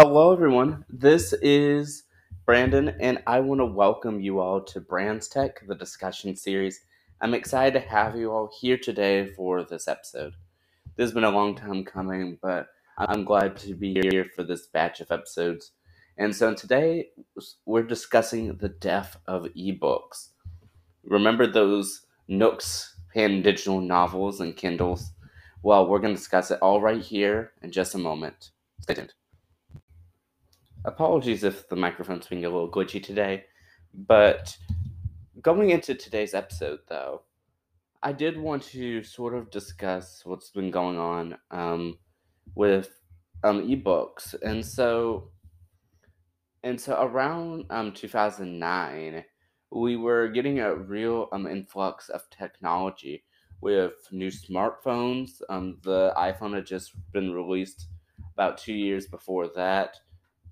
Hello, everyone. This is Brandon, and I want to welcome you all to Brands Tech, the discussion series. I'm excited to have you all here today for this episode. This has been a long time coming, but I'm glad to be here for this batch of episodes. And so today we're discussing the death of ebooks. Remember those Nooks Pandigital novels and Kindles? Well, we're going to discuss it all right here in just a moment. Stay tuned. Apologies if the microphone's being a little glitchy today, but going into today's episode, though, I did want to sort of discuss what's been going on um, with um, ebooks, and so and so around um, 2009, we were getting a real um, influx of technology with new smartphones. Um, the iPhone had just been released about two years before that.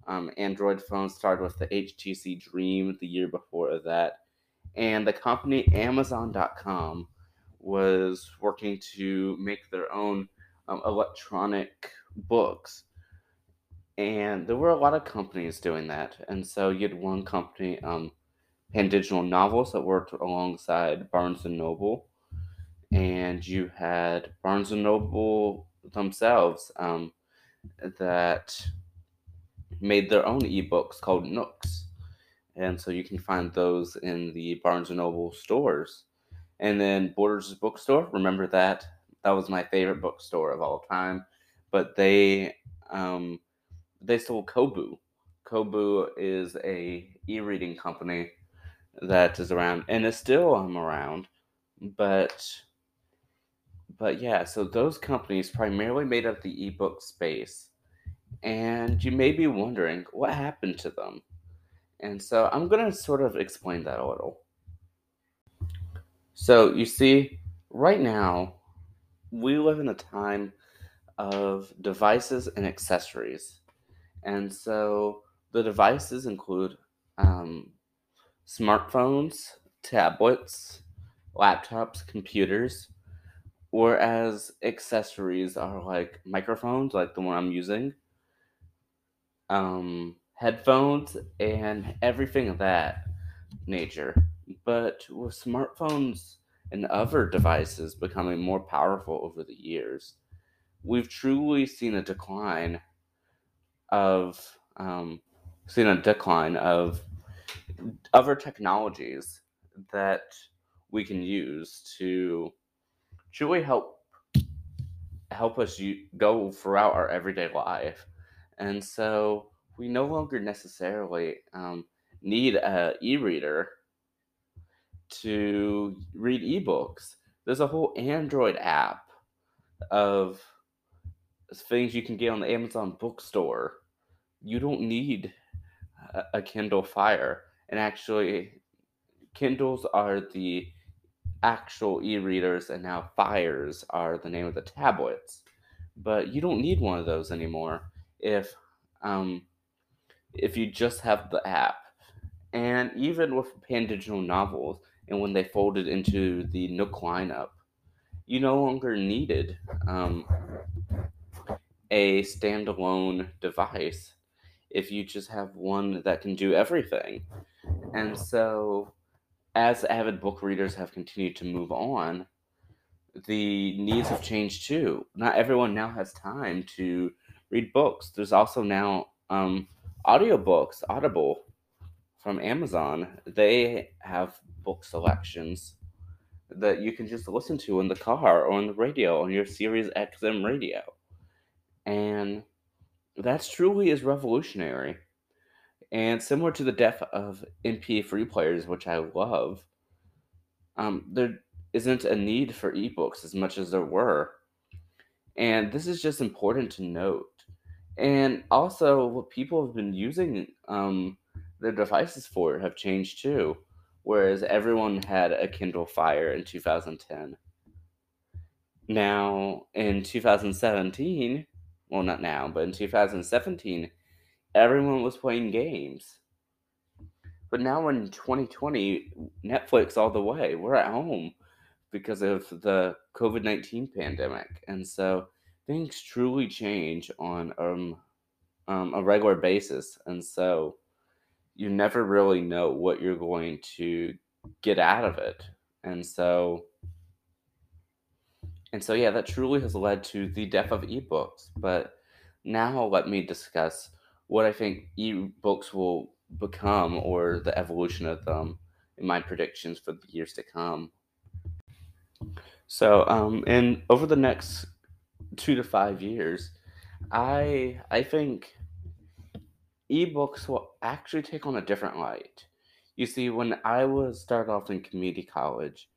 Um, Android phones started with the HTC Dream the year before that. And the company Amazon.com was working to make their own um, electronic books. And there were a lot of companies doing that. And so you had one company, um, Digital Novels, that worked alongside Barnes and Noble. And you had Barnes and Noble themselves um, that made their own ebooks called Nooks. And so you can find those in the Barnes and Noble stores. And then Borders Bookstore, remember that? That was my favorite bookstore of all time. But they um, they sold Kobo. Kobo is a e-reading company that is around and is still um, around. But but yeah, so those companies primarily made up the ebook space and you may be wondering what happened to them. And so I'm going to sort of explain that a little. So, you see, right now, we live in a time of devices and accessories. And so the devices include um, smartphones, tablets, laptops, computers, whereas accessories are like microphones, like the one I'm using, um, headphones, and everything of that nature. But with smartphones and other devices becoming more powerful over the years, we've truly seen a decline of um, seen a decline of other technologies that we can use to truly help help us go throughout our everyday life and so we no longer necessarily um, need a e-reader to read ebooks. There's a whole Android app of things you can get on the Amazon bookstore. You don't need a, a Kindle Fire. And actually, Kindles are the actual e readers, and now Fires are the name of the tablets. But you don't need one of those anymore if um, if you just have the app. And even with Pandigital Novels, and when they folded into the Nook lineup, you no longer needed um, a standalone device if you just have one that can do everything. And so, as avid book readers have continued to move on, the needs have changed too. Not everyone now has time to read books. There's also now um, audiobooks, Audible from Amazon. They have book selections that you can just listen to in the car or on the radio on your Sirius XM radio. And that's truly is revolutionary. And similar to the death of MP3 players, which I love, um, there isn't a need for ebooks as much as there were. And this is just important to note and also, what people have been using um, their devices for have changed too. Whereas everyone had a Kindle Fire in 2010. Now, in 2017, well, not now, but in 2017, everyone was playing games. But now in 2020, Netflix all the way. We're at home because of the COVID 19 pandemic. And so things truly change on um um, a regular basis, and so you never really know what you're going to get out of it, and so and so yeah, that truly has led to the death of ebooks. But now let me discuss what I think ebooks will become or the evolution of them in my predictions for the years to come. So, um, and over the next two to five years, I I think ebooks will actually take on a different light. You see, when I was started off in community college,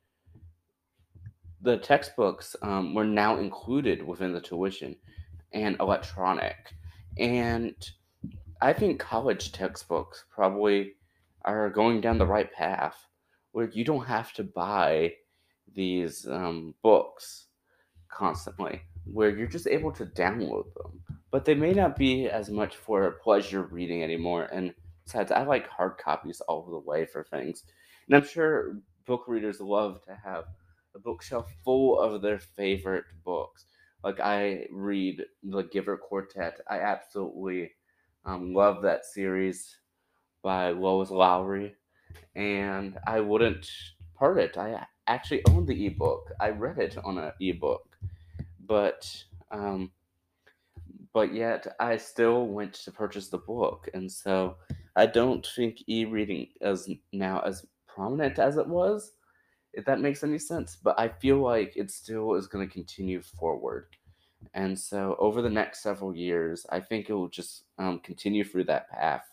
the textbooks um, were now included within the tuition and electronic, and I think college textbooks probably are going down the right path where you don't have to buy these um, books constantly, where you're just able to download them. But they may not be as much for pleasure reading anymore. And besides, I like hard copies all the way for things. And I'm sure book readers love to have a bookshelf full of their favorite books. Like I read the Giver Quartet. I absolutely um, love that series by Lois Lowry, and I wouldn't part it. I actually own the ebook. I read it on an ebook, but um, but yet I still went to purchase the book, and so I don't think e-reading is now as prominent as it was. If that makes any sense, but I feel like it still is going to continue forward. And so over the next several years, I think it will just um, continue through that path.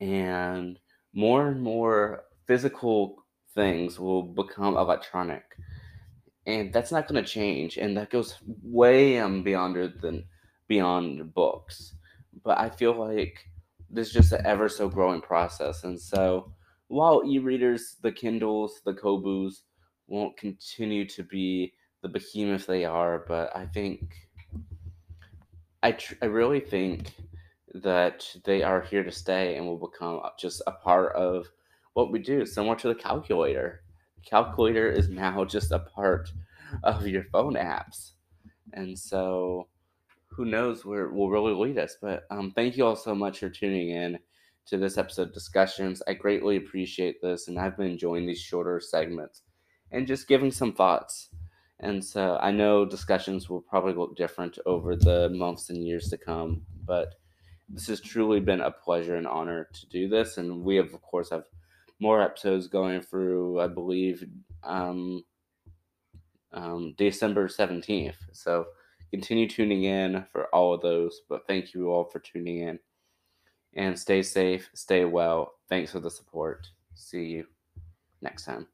And more and more physical things will become electronic. And that's not going to change. And that goes way um, beyond than beyond books. But I feel like this is just an ever so growing process. And so while e-readers, the Kindles, the Kobos won't continue to be the behemoth they are, but I think I tr- I really think that they are here to stay and will become just a part of what we do, similar to the calculator. Calculator is now just a part of your phone apps, and so who knows where it will really lead us. But um, thank you all so much for tuning in to this episode discussions. I greatly appreciate this, and I've been enjoying these shorter segments and just giving some thoughts. And so I know discussions will probably look different over the months and years to come, but this has truly been a pleasure and honor to do this. And we have, of course, have more episodes going through, I believe, um, um, December 17th. So continue tuning in for all of those. But thank you all for tuning in. And stay safe, stay well. Thanks for the support. See you next time.